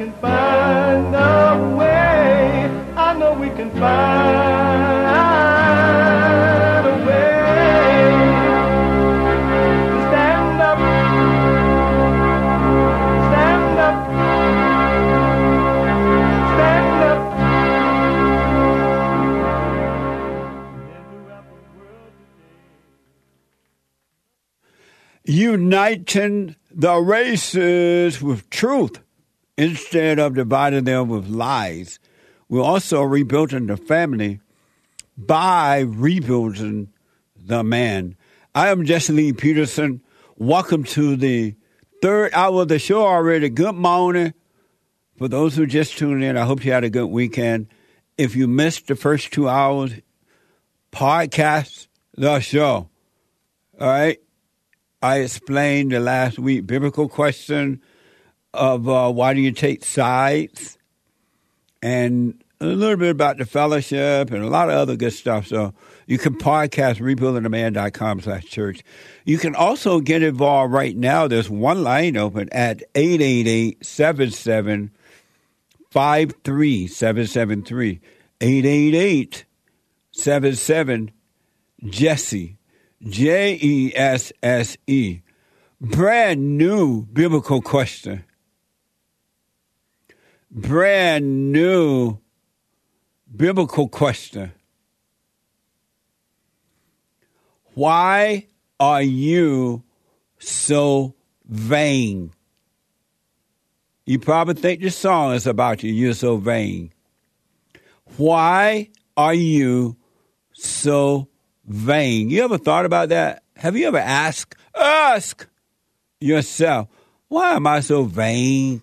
can find a way. I know we can find a way stand up, stand up, stand up. Uniting the races with truth instead of dividing them with lies. We're also rebuilding the family by rebuilding the man. I am Jesse Lee Peterson. Welcome to the third hour of the show already. Good morning. For those who just tuned in, I hope you had a good weekend. If you missed the first two hours, podcast the show. All right. I explained the last week biblical question of uh, why do you take sides and a little bit about the fellowship and a lot of other good stuff. So you can podcast rebuildingtheman.com slash church. You can also get involved right now. There's one line open at 888-77 53773 888 77 Jesse J E S S E brand new biblical question brand new biblical question why are you so vain you probably think the song is about you. You're so vain. Why are you so vain? You ever thought about that? Have you ever asked, ask yourself, why am I so vain?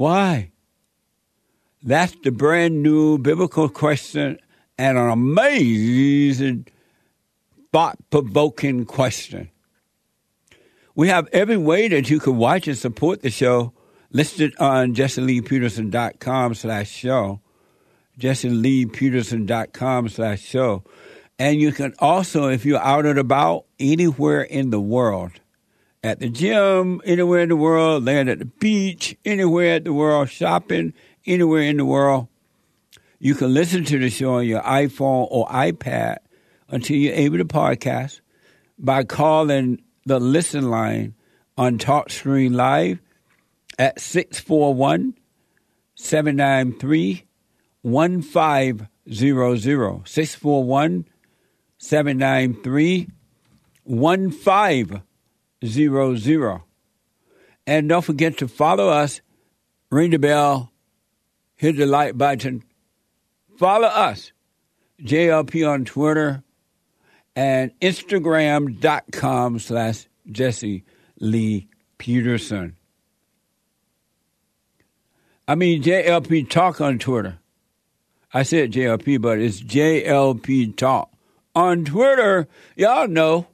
Why? That's the brand new biblical question and an amazing, thought provoking question. We have every way that you can watch and support the show listed on jesseleepeterson.com slash show, jesseleepeterson.com slash show. And you can also, if you're out and about anywhere in the world, at the gym, anywhere in the world, land at the beach, anywhere in the world, shopping, anywhere in the world, you can listen to the show on your iPhone or iPad until you're able to podcast by calling the listen line on TalkScreen Live at 641 793 1500. 641 793 1500. And don't forget to follow us, ring the bell, hit the like button. Follow us, JLP on Twitter and Instagram.com slash Jesse Lee Peterson. I mean JLP Talk on Twitter. I said JLP, but it's JLP Talk. On Twitter, y'all know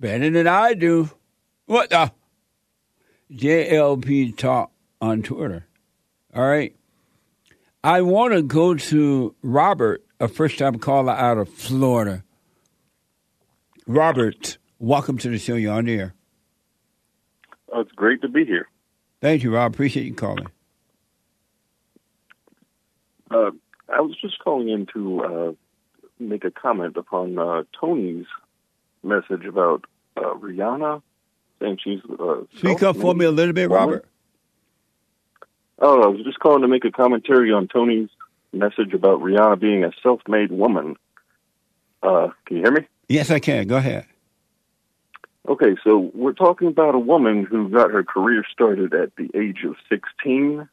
better than I do. What the? JLP Talk on Twitter. All right. I want to go to Robert, a first time caller out of Florida. Robert, welcome to the show. You're on the air. Oh, it's great to be here. Thank you, Rob. Appreciate you calling. Uh, I was just calling in to uh, make a comment upon uh, Tony's message about uh, Rihanna saying she's. Uh, Speak up for me a little bit. Robert. Oh, I was just calling to make a commentary on Tony's message about Rihanna being a self-made woman. Uh, can you hear me? Yes, I can. Go ahead. Okay, so we're talking about a woman who got her career started at the age of 16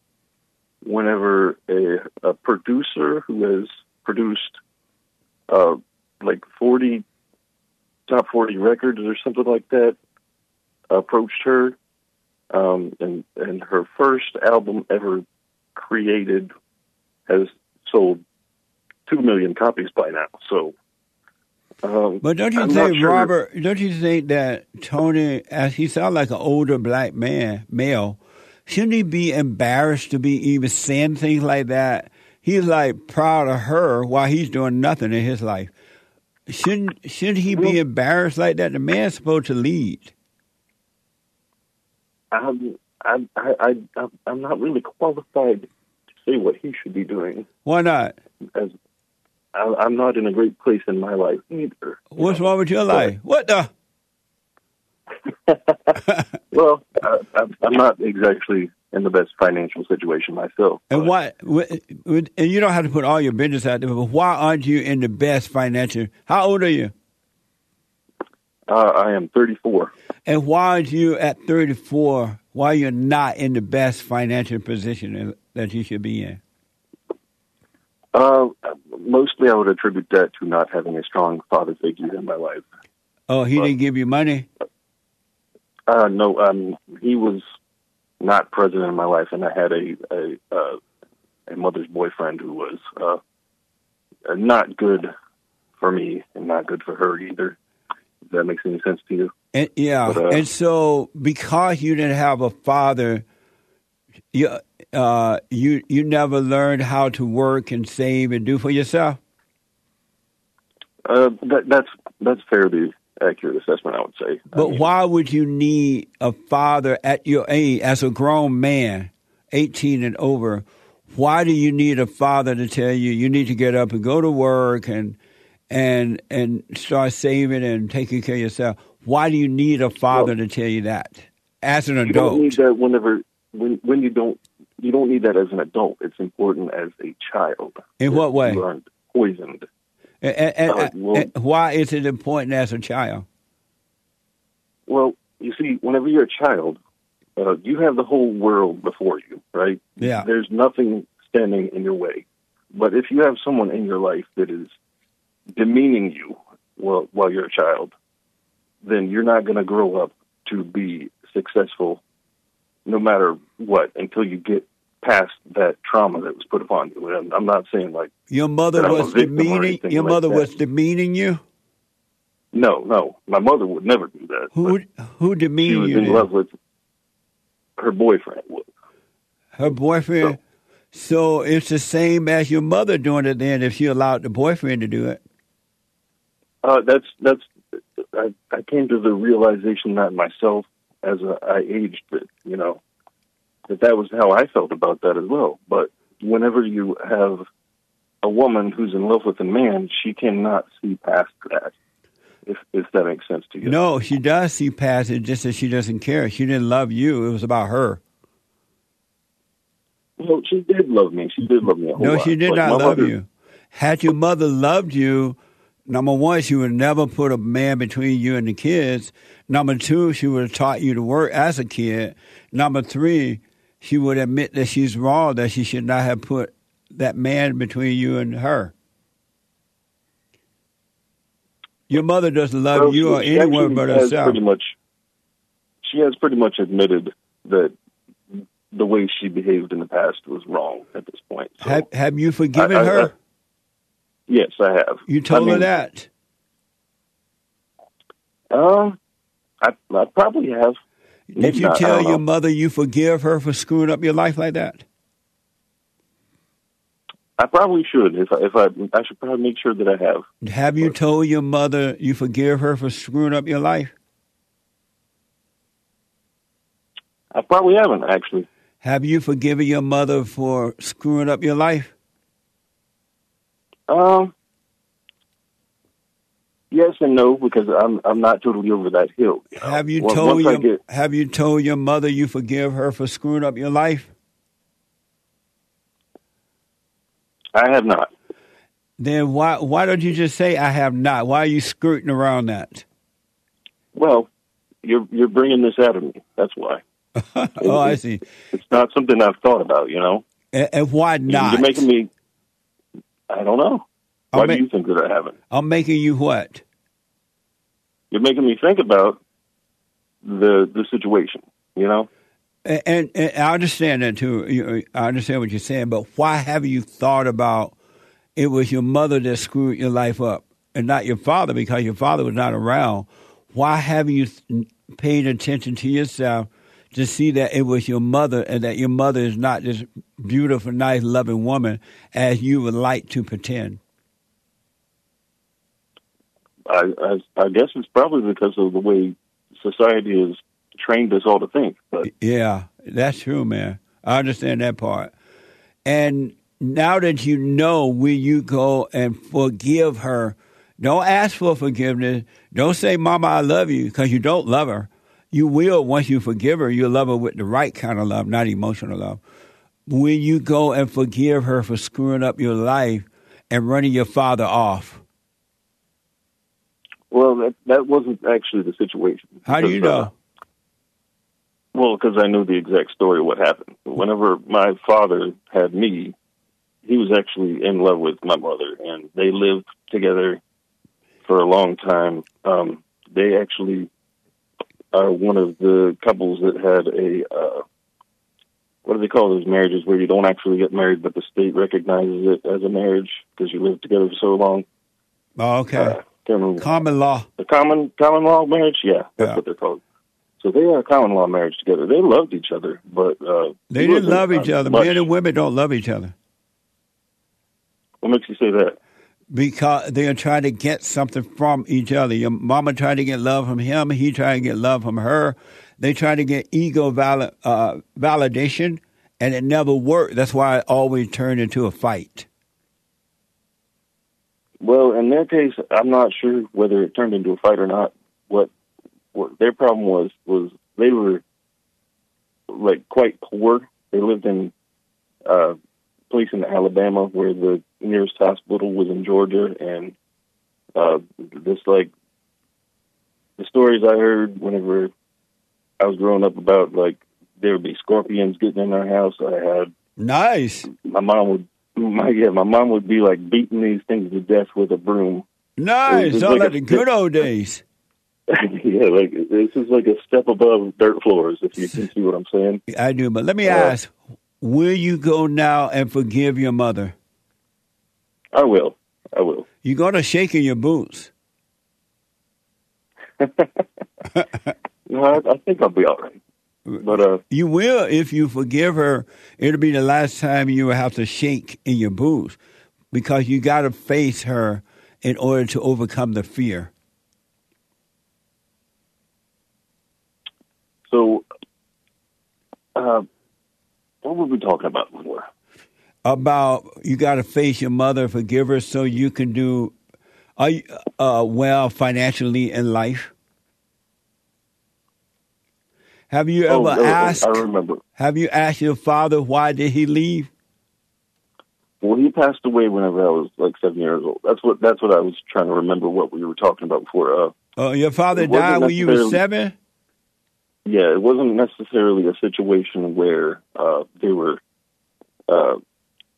whenever a, a producer who has produced uh, like 40 top 40 records or something like that approached her um, and and her first album ever created has sold 2 million copies by now so um, But don't you I'm think, sure- Robert, don't you think that Tony, as he sounds like an older black man, male, shouldn't he be embarrassed to be even saying things like that? He's like proud of her while he's doing nothing in his life. Shouldn't should he be embarrassed like that? The man's supposed to lead. I'm, I, I, I, I'm not really qualified to say what he should be doing. Why not? As I, I'm not in a great place in my life either. What's wrong with your life? What the? Well, I, I'm I'm not exactly in the best financial situation myself. And why? wh- wh- And you don't have to put all your business out there, but why aren't you in the best financial? How old are you? Uh, I am 34. And why aren't you at 34? Why you're not in the best financial position that you should be in? Uh, mostly, I would attribute that to not having a strong father figure in my life. Oh, he Well- didn't give you money. Uh, no, um, he was not present in my life, and I had a a, uh, a mother's boyfriend who was uh, not good for me and not good for her either. If that makes any sense to you? And, yeah, But, uh, and so because you didn't have a father, you uh, you you never learned how to work and save and do for yourself. Uh, that, that's that's fairly accurate assessment, I would say. I But mean, why would you need a father at your age, as a grown man, 18 and over? Why do you need a father to tell you you need to get up and go to work and and and start saving and taking care of yourself? Why do you need a father to tell you that as an you don't need adult? that whenever when when you don't you don't need that as an adult. It's important as a child. In what way? You aren't poisoned. And, and- Uh, well- and why is it important as a child? Well, you see, whenever you're a child, uh, you have the whole world before you, right? Yeah. There's nothing standing in your way. But if you have someone in your life that is demeaning you while, while you're a child, then you're not going to grow up to be successful no matter what until you get past that trauma that was put upon you. And I'm not saying like, Your mother That I'm a was demeaning. Your like mother that. was demeaning you. no, no, my mother would never do that. Who who But she was you? in then? love with her boyfriend. Her boyfriend. So it's the same as your mother doing it. Then, if she allowed the boyfriend to do it, Uh, that's that's. I, I came to the realization that myself as a, I aged that you know that that was how I felt about that as well. But whenever you have a woman who's in love with a man, she cannot see past that. If if that makes sense to you. no, she does see past it. Just that she doesn't care. She didn't love you. It was about her. Well, she did love me. She did love me a whole No, lot. she did not love mother- you. Had your mother loved you, number one, she would never put a man between you and the kids. Number two, she would have taught you to work as a kid. Number three, she would admit that she's wrong, that she should not have put that man between you and her. Your mother doesn't love Well, you or anyone but herself. Pretty much, she has pretty much admitted that the way she behaved in the past was wrong at this point. So, Have, have you forgiven I- I- her? I- yes, I have. you told I mean, her that. Um, I, I probably have. Did Maybe you not, tell your know. mother you forgive her for screwing up your life like that? I probably should. If I, if I, I should probably make sure that I have. Have you told your mother you forgive her for screwing up your life? I probably haven't actually. Have you forgiven your mother for screwing up your life? Um, yes and no because I'm I'm not totally over that hill. you know. Have you told your get, Have you told your mother you forgive her for screwing up your life? I have not. Then why why don't you just say I have not? Why are you skirting around that? Well, you're you're bringing this out of me. That's why. oh, I see. It's not something I've thought about. You know. And, and why not? You're making me. I don't know. Why ma- do you think that I haven't? I'm making you what? You're making me think about the the situation. You know. And, and, and I understand that too. You- I understand what you're saying, but why haven't you thought about it was your mother that screwed your life up and not your father because your father was not around? Why haven't you th- paid attention to yourself to see that it was your mother and that your mother is not this beautiful, nice, loving woman as you would like to pretend? I, I, I guess it's probably because of the way society has trained us all to think. But yeah, that's true, man. I understand that part. And now that you know, will you go and forgive her? Don't ask for forgiveness. Don't say, Mama, I love you, because you don't love her. You will, once you forgive her, you'll love her with the right kind of love, not emotional love. Will you go and forgive her for screwing up your life and running your father off? Well, that that wasn't actually the situation. How do you know? uh, well, because I knew the exact story of what happened. Whenever my father had me, he was actually in love with my mother, and they lived together for a long time. Um, they actually are one of the couples that had a uh, what do they call those marriages where you don't actually get married, but the state recognizes it as a marriage because you lived together for so long. Oh, okay. Uh, Common law. the common common law marriage. Yeah, that's Yeah. what they're called. So they had a common law marriage together. They loved each other, but uh, They didn't love each other. much. Men and women don't love each other What makes you say that? Because they are trying to get something from each other. Your mama trying to get love from him. He trying to get love from her. They trying to get ego val- uh, validation, and it never worked. That's why it always turned into a fight. Well, in their case, I'm not sure whether it turned into a fight or not. What what their problem was was they were like quite poor. They lived in uh, a place in Alabama where the nearest hospital was in Georgia, and uh, this like the stories I heard whenever I was growing up about like there would be scorpions getting in our house. I had Nice, my mom would my yeah my mom would be like beating these things to death with a broom. nice. Sound like a- the good old days. yeah, like this is like a step above dirt floors, if you can see what I'm saying. I do, but let me Uh, ask: Will you go now and forgive your mother? I will. I will. You're gonna shake in your boots. No, I, I think I'll be all right. But uh, You will if you forgive her. It'll be the last time you will have to shake in your boots because you got to face her in order to overcome the fear. so, uh, what were we talking about before? About you got to face your mother, forgive her, so you can do are you, uh, well financially in life. Have you ever oh, asked? I remember. Have you asked your father why did he leave? Well, he passed away whenever I was like seven years old. That's what. That's what I was trying to remember. What we were talking about before. Uh, Uh, your father died when you were seven. yeah, it wasn't necessarily a situation where uh, they were uh,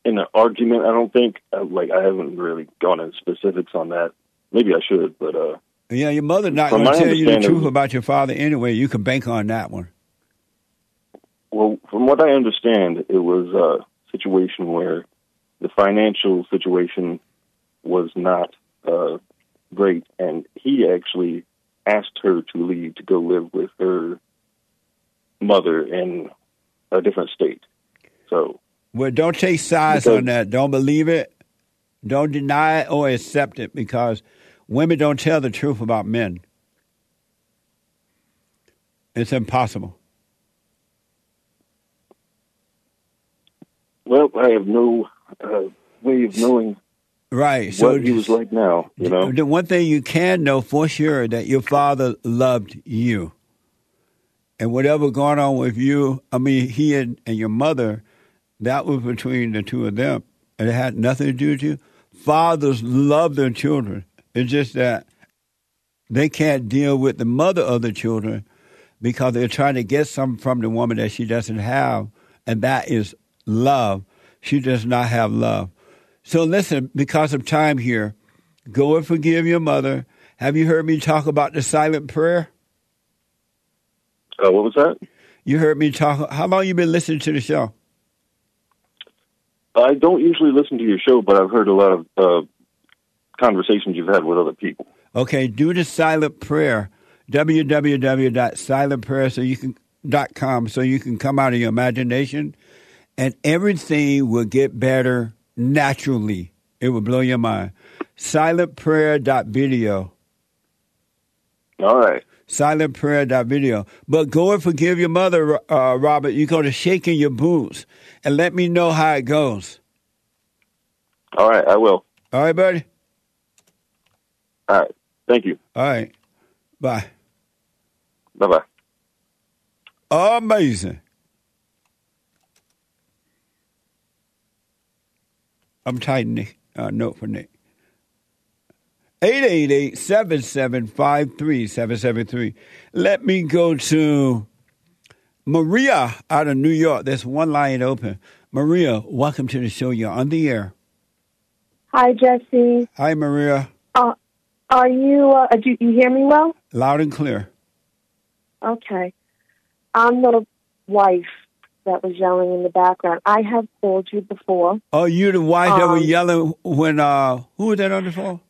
in an argument. I don't think. Uh, like I haven't really gone into specifics on that. Maybe I should, but uh, Yeah, your mother not going to tell you the truth about your father anyway. You can bank on that one. well, from what I understand, it was a situation where the financial situation was not uh, great, and he actually asked her to leave to go live with her mother in a different state. So Well, don't take sides Because- on that. Don't believe it. Don't deny it or accept it because women don't tell the truth about men. It's impossible. Well, I have no uh, way of knowing Right. So what he was like now. You know, the one thing you can know for sure that your father loved you. And whatever going on with you, I mean, he and, and your mother, that was between the two of them. And it had nothing to do with you. Fathers love their children. It's just that they can't deal with the mother of the children because they're trying to get something from the woman that she doesn't have, and that is love. She does not have love. So listen, because of time here, go and forgive your mother. Have you heard me talk about the silent prayer? uh, what was that? You heard me talk. How long you been listening to the show? I don't usually listen to your show, but I've heard a lot of uh, conversations you've had with other people. Okay, do the silent prayer. www.silentprayer so you can silentprayer.com so you can come out of your imagination and everything will get better naturally. It will blow your mind. Silentprayer.video. All right. Silentprayer.video. But go and forgive your mother, uh, Robert. You go to shaking your boots and let me know how it goes. All right, I will. All right, buddy? All right. Thank you. All right. Bye. Bye bye. Amazing. I'm typing Nick, uh, note for Nick. 888-775-3773. Let me go to Maria out of New York. There's one line open. Maria, welcome to the show. You're on the air. Hi, Jesse. Hi, Maria. Uh, are you? Uh, do you hear me well? Loud and clear. Okay. I'm the wife that was yelling in the background. I have called you before, Oh, you're the wife that was Um, yelling when, uh, who was that on the phone?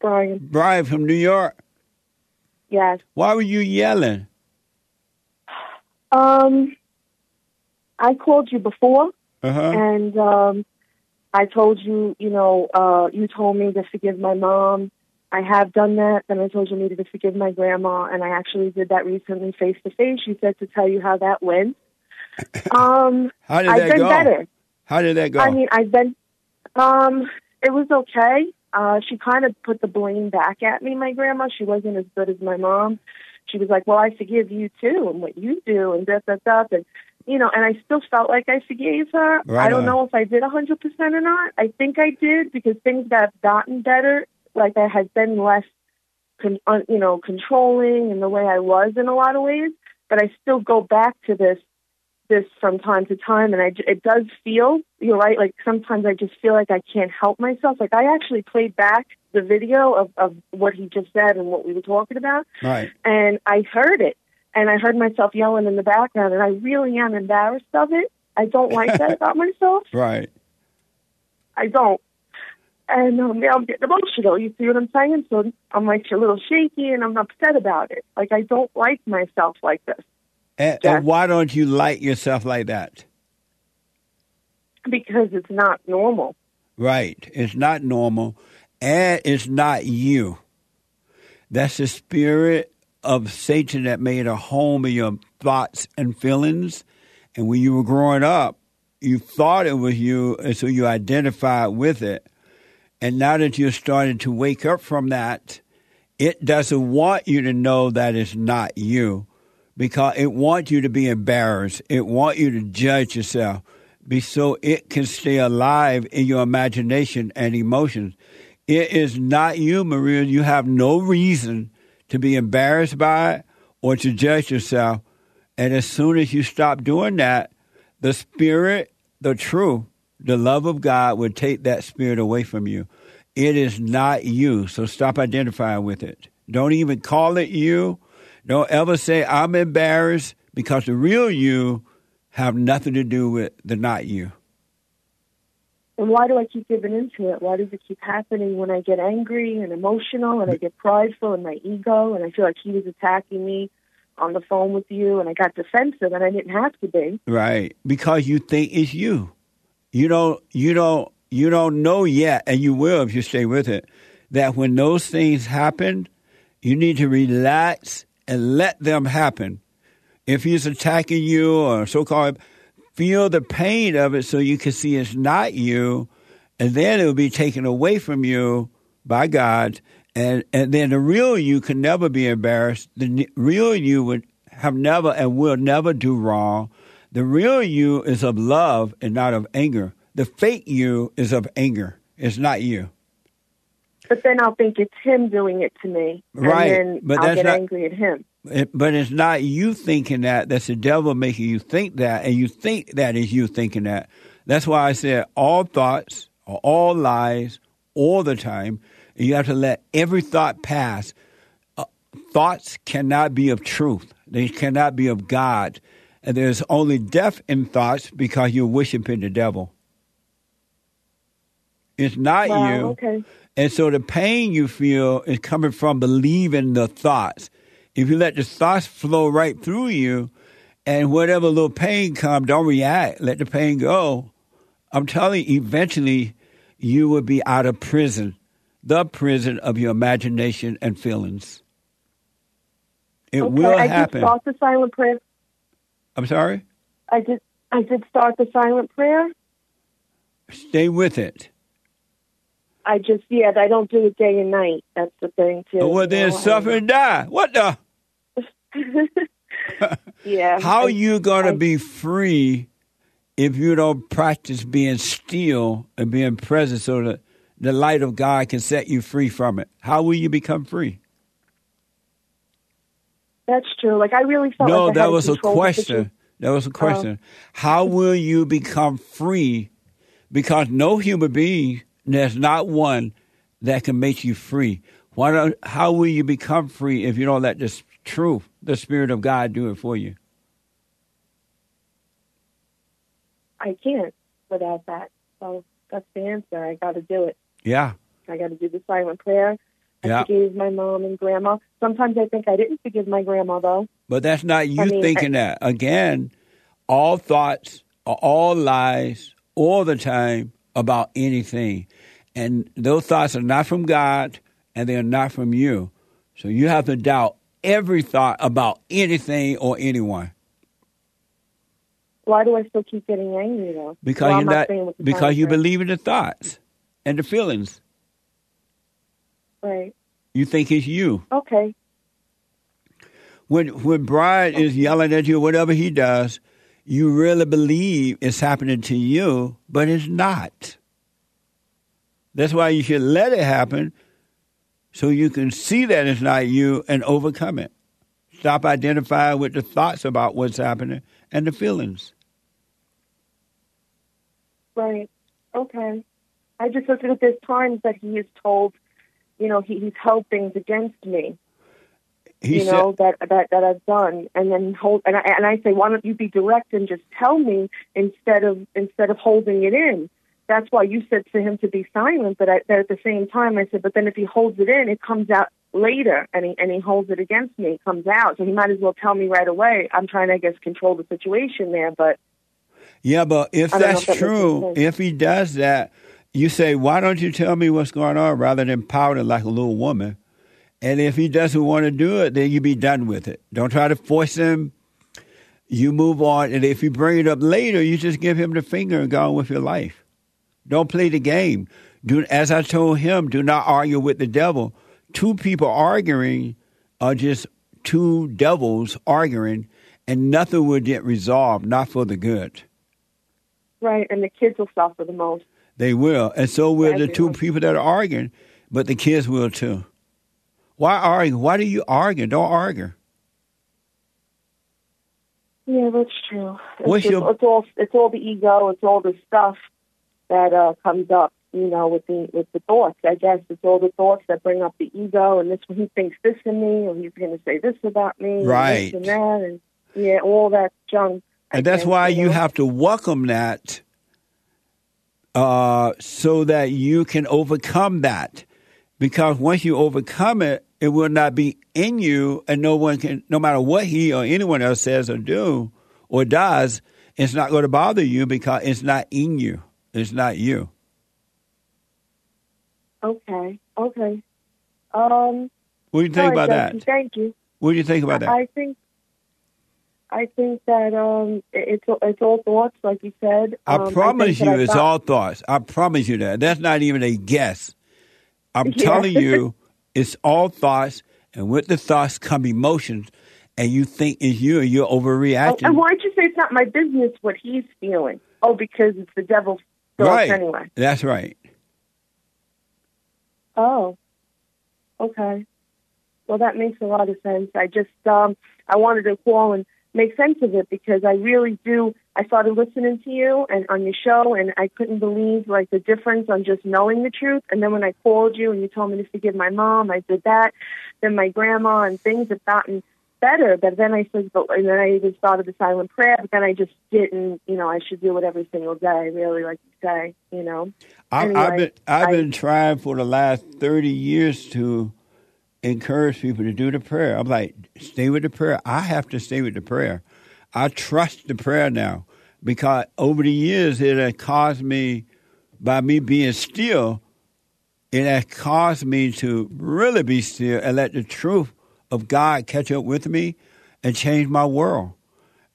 Brian. Brian from New York. Yes. Why were you yelling? Um, I called you before, Uh-huh. and um, I told you, you know, uh, you told me to forgive my mom. I have done that. Then I told you I needed to forgive my grandma, and I actually did that recently, face to face. You said to tell you how that went. Um, How did I've that been go? better. How did that go? I mean, I've been. Um, it was okay. Uh, she kind of put the blame back at me. My grandma. She wasn't as good as my mom. She was like, "Well, I forgive you too, and what you do, and that, that, that." And you know, and I still felt like I forgave her. Right I don't on. know if I did a hundred percent or not. I think I did because things have gotten better. Like I had been less, con- un, you know, controlling in the way I was in a lot of ways. But I still go back to this this from time to time, and I, it does feel, you're right, like sometimes I just feel like I can't help myself. Like I actually played back the video of, of what he just said and what we were talking about, right. and I heard it, and I heard myself yelling in the background, and I really am embarrassed of it. I don't like that about myself. Right. I don't. And um, now I'm getting emotional. You see what I'm saying? So I'm like a little shaky, and I'm upset about it. Like I don't like myself like this And, and why don't you like yourself like that? because it's not normal. Right. It's not normal and it's not you. That's the spirit of Satan that made a home in your thoughts and feelings. And when you were growing up, you thought it was you, and so you identified with it. And now that you're starting to wake up from that, it doesn't want you to know that it's not you because it wants you to be embarrassed. It wants you to judge yourself be so it can stay alive in your imagination and emotions. It is not you, Maria. You have no reason to be embarrassed by it or to judge yourself. And as soon as you stop doing that, the spirit, the truth, the love of God will take that spirit away from you. It is not you. So stop identifying with it. Don't even call it you. Don't ever say, I'm embarrassed because the real you have nothing to do with the not you. And why do I keep giving into it? Why does it keep happening when I get angry and emotional and I get prideful in my ego and I feel like he was attacking me on the phone with you and I got defensive and I didn't have to be. Right. Because you think it's you. You don't you don't you don't know yet, and you will if you stay with it, that when those things happen, you need to relax and let them happen. If he's attacking you or so called feel the pain of it so you can see it's not you, and then it will be taken away from you by God. And, and then the real you can never be embarrassed. The real you would have never and will never do wrong. The real you is of love and not of anger. The fake you is of anger. It's not you. But then I'll think it's him doing it to me. Right, And then but I'll that's get not- angry at him. It, but it's not you thinking that. That's the devil making you think that, and you think that is you thinking that. That's why I said all thoughts are all lies all the time, and you have to let every thought pass. Uh, thoughts cannot be of truth. They cannot be of God. And there's only death in thoughts because you're worshiping the devil. It's not Wow, you. okay. And so the pain you feel is coming from believing the thoughts. if you let the thoughts flow right through you, and whatever little pain come, don't react. Let the pain go. I'm telling you, eventually you will be out of prison, the prison of your imagination and feelings. It okay, will I happen. did start the silent prayer. I'm sorry? I did. I did start the silent prayer. Stay with it. I just yeah, I don't do it day and night. That's the thing too. well, then you know, suffer and die. What the? yeah. How I- you gonna I- be free if you don't practice being still and being present so that the light of God can set you free from it? How will you become free? That's true. Like I really felt No, like that had was a control of the question. That was a question. Oh. How will you become free? Because no human being, there's not one that can make you free. Why don't, how will you become free if you don't let this truth, the Spirit of God, do it for you? I can't without that. So that's the answer. I got to do it. Yeah. I got to do the silent prayer. I Yeah. forgave my mom and grandma. Sometimes I think I didn't forgive my grandma though. But that's not you I mean, thinking that. Again, all thoughts are all lies all the time about anything. And those thoughts are not from God and they're not from you. So you have to doubt every thought about anything or anyone. Why do I still keep getting angry though? Because you're not not saying with the because you believe in the thoughts and the feelings. Right. You think it's you. Okay. when when Brian is yelling at you, whatever he does, you really believe it's happening to you, but it's not. That's why you should let it happen, so you can see that it's not you and overcome it. Stop identifying with the thoughts about what's happening and the feelings. Right. Okay. I just look at there's times that he is told, you know, he, he's held things against me. He you said, know that that that I've done, and then hold and I and I say, why don't you be direct and just tell me instead of instead of holding it in? That's why you said to him to be silent, but I, at the same time I said, but then if he holds it in, it comes out later, and he and he holds it against me, it comes out. So he might as well tell me right away. I'm trying to, I guess, control the situation there, but Yeah, but if I don't know that's if that true, if he does that, you say, why don't you tell me what's going on rather than pouting like a little woman? And if he doesn't want to do it, then you be done with it. Don't try to force him. You move on. And if you bring it up later, you just give him the finger and go on with your life. Don't play the game. Do, as I told him, do not argue with the devil. Two people arguing are just two devils arguing, and nothing will get resolved, not for the good. right, and the kids will suffer the most. They will. And so will the two people that are arguing, but the kids will too. Why argue? Why do you argue? Don't argue. Yeah, that's true. It's, What's just- your- it's all it's all the ego. It's all the stuff that uh, comes up. You know, with the with the thoughts. I guess it's all the thoughts that bring up the ego, and this he thinks this of me, or he's going to say this about me, and Right. this and that, and yeah, all that junk. I And that's guess, why you know? have to welcome that uh, so that you can overcome that. Because once you overcome it, it will not be in you, and no one can, no matter what he or anyone else says or do or does, it's not going to bother you because it's not in you. It's not you. Okay, okay. Um, What do you think about that? Thank you. What do you think about that? I think. I think that um, it's it's all thoughts, like you said. I Um, promise think that you, I it's thought- all thoughts. I promise you that. That's not even a guess. I'm Yeah. telling you, it's all thoughts, and with the thoughts come emotions, and you think it's you, and you're Oh, overreacting. and why'd you say it's not my business what he's feeling? Oh, because it's the devil's right. anyway. That's right. Oh, okay. Well, that makes a lot of sense. I just um, I wanted to call and make sense of it because I really do. I started listening to you and on your show, and I couldn't believe like the difference on just knowing the truth. And then when I called you and you told me to forgive my mom, I did that. Then my grandma and things have gotten better. But then I said, but and then I even thought of the silent prayer. But then I just didn't. You know, I should do it every single day. Really, like you say. You know. I, I've been I've I- been trying for the last thirty years to encourage people to do the prayer. I'm like, stay with the prayer. I have to stay with the prayer. I trust the prayer now because over the years it has caused me, by me being still, it has caused me to really be still and let the truth of God catch up with me and change my world.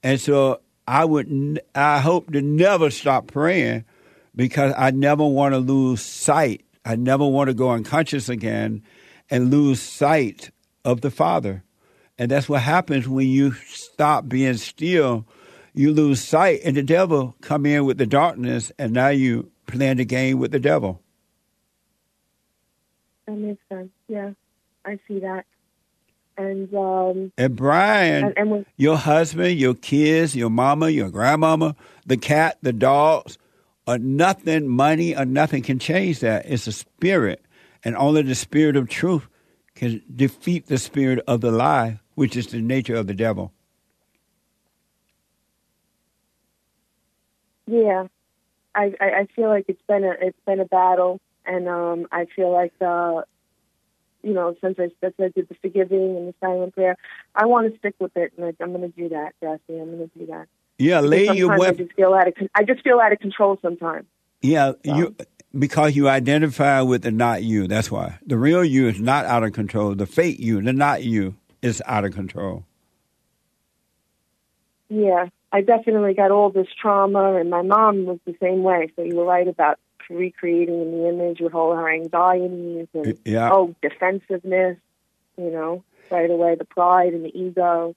And so I would, I hope to never stop praying because I never want to lose sight. I never want to go unconscious again and lose sight of the Father. And that's what happens when you stop being still. You lose sight, and the devil come in with the darkness, and now you playing the game with the devil. That makes sense. Yeah, I see that. And um, and Brian, and, and when, your husband, your kids, your mama, your grandmama, the cat, the dogs, or nothing, money or nothing can change that. It's a spirit, and only the spirit of truth can defeat the spirit of the lie, which is the nature of the devil. Yeah, I, I, I feel like it's been a it's been a battle, and um, I feel like uh, you know since I since I did the forgiving and the silent prayer, I want to stick with it, and I, I'm going to do that, Jesse. I'm going to do that. Yeah, lay your Sometimes I just feel out of con- I just feel out of control sometimes. Yeah, you because you identify with the not you. That's why the real you is not out of control. The fake you, the not you, is out of control. Yeah, I definitely got all this trauma, and my mom was the same way. So you were right about recreating in the image with all her anxieties and Yeah. oh defensiveness. You know, right away the pride and the ego.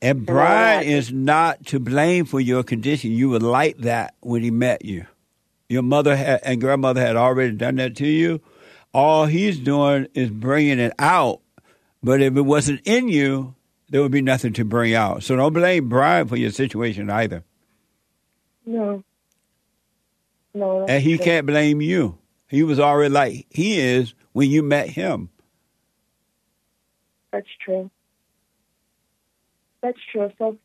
And Brian is not to blame for your condition. You were like that when he met you. Your mother had, and grandmother had already done that to you. All he's doing is bringing it out. But if it wasn't in you, there would be nothing to bring out. So don't blame Brian for your situation either. No. No. And he true. can't blame you. He was already like he is when you met him. That's true. That's true. So,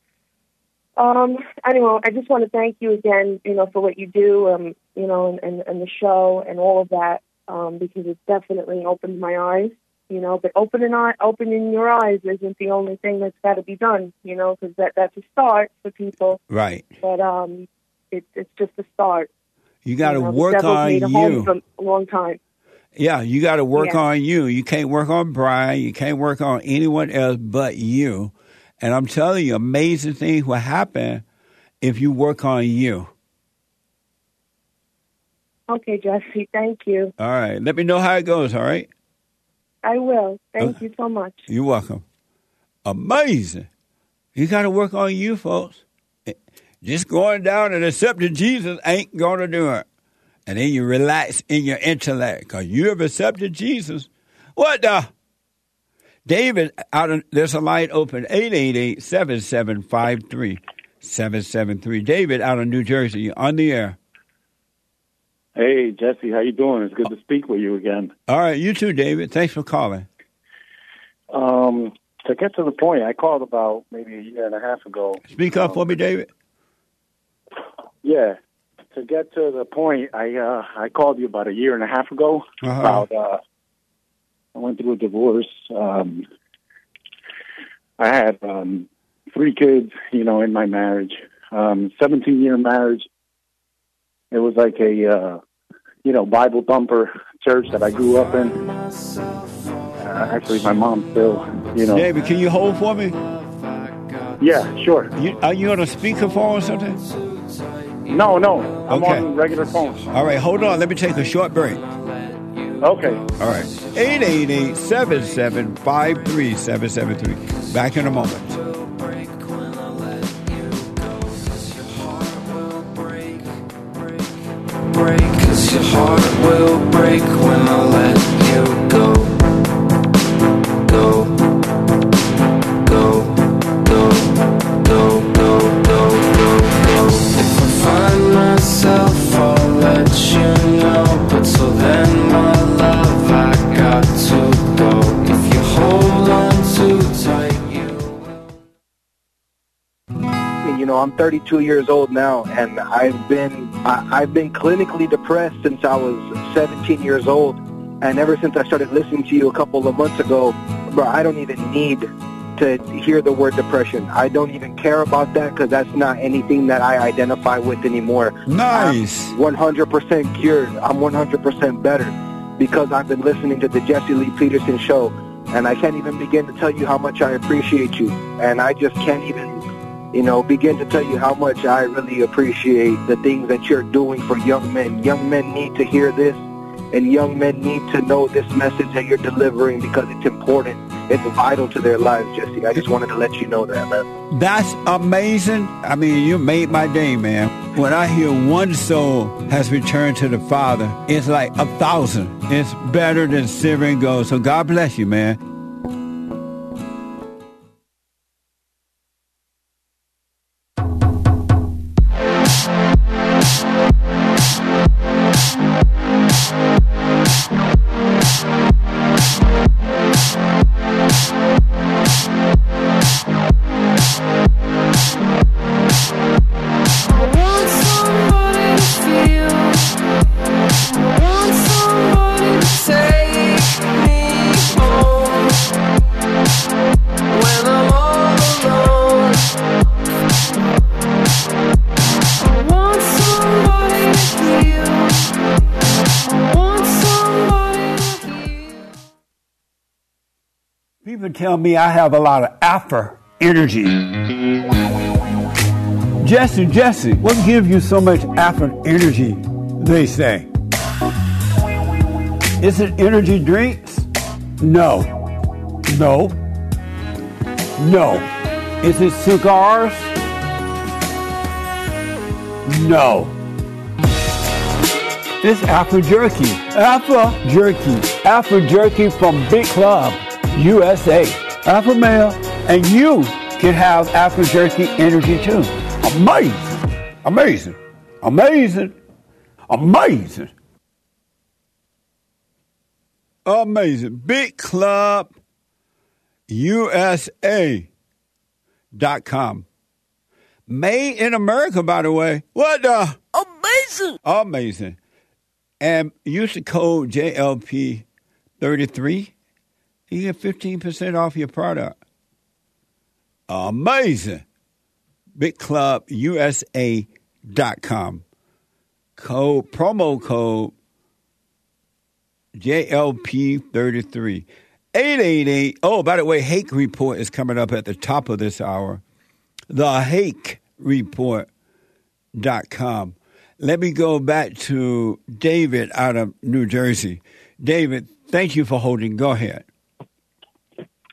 um, anyway, I just want to thank you again, you know, for what you do, um, you know, and, and, and the show and all of that, um, because it definitely opened my eyes, you know. But opening eye, opening your eyes isn't the only thing that's got to be done, you know, because that that's a start for people. Right. But um, it, it's just a start. You got to you know, work on made a home you. for a long time. Yeah, you got to work Yeah. on you. You can't work on Brian. You can't work on anyone else but you. And I'm telling you, amazing things will happen if you work on you. Okay, Jesse, thank you. All right. Let me know how it goes. All right. I will. Thank you so much. You're welcome. Amazing. You got to work on you, folks. Just going down and accepting Jesus ain't going to do it. And then you relax in your intellect because you have accepted Jesus. What the? David, out of, there's a line open 888 7753 773. David out of New Jersey, on the air. Hey, Jesse, how you doing? It's good to speak with you again. All right, you too, David. Thanks for calling. Um, to get to the point, I called about maybe a year and a half ago. Speak up for me, David. Yeah, to get to the point, I uh, I called you about a year and a half ago Uh-huh. about uh, I went through a divorce. Um, I had um, three kids, you know, in my marriage. Um, Seventeen year marriage. It was like a uh, you know Bible thumper church that I grew up in. Uh, actually, my mom still, you know. David, can you hold for me? Yeah, sure. You, are you on a speakerphone or something? No, no, I'm Okay. on regular phone. All right, hold on. Let me take a short break. Okay. All right. 888 7753 773. Back in a moment. break Cause your heart will break when I let i'm 32 years old now and i've been I, i've been clinically depressed since i was 17 years old And ever since I started listening to you a couple of months ago, bro, I don't even need to hear the word depression. I don't even care about that because that's not anything that I identify with anymore. Nice. I'm 100% cured. I'm 100% better because I've been listening to the Jesse Lee Peterson show. And I can't even begin to tell you how much I appreciate you. And I just can't even, you know, begin to tell you how much I really appreciate the things that you're doing for young men. Young men need to hear this. And young men need to know this message that you're delivering because it's important. It's vital to their lives, Jesse. I just wanted to let you know that, man. That's amazing. I mean, you made my day, man. When I hear one soul has returned to the Father, it's like a thousand. It's better than silver and gold. So God bless you, man. I have a lot of alpha energy. Jesse, Jesse, what gives you so much alpha energy? They say. Is it energy drinks? No. No. No. Is it cigars? No. It's Alpha Jerky. Alpha Jerky. Alpha Jerky from Big Club, USA. Alpha Male. And you can have Alpha Jerky energy too. Amazing. Amazing. Amazing. Amazing. Amazing. Big Club USA dot com. Made in America, by the way. What the? Amazing. Amazing. And use the code JLP33. You get 15% off your product. Amazing. BigClubUSA.com. Code, promo code JLP33. 888. Oh, by the way, Hake Report is coming up at the top of this hour. The Hake Report.com. Let me go back to David out of New Jersey. David, thank you for holding. Go ahead.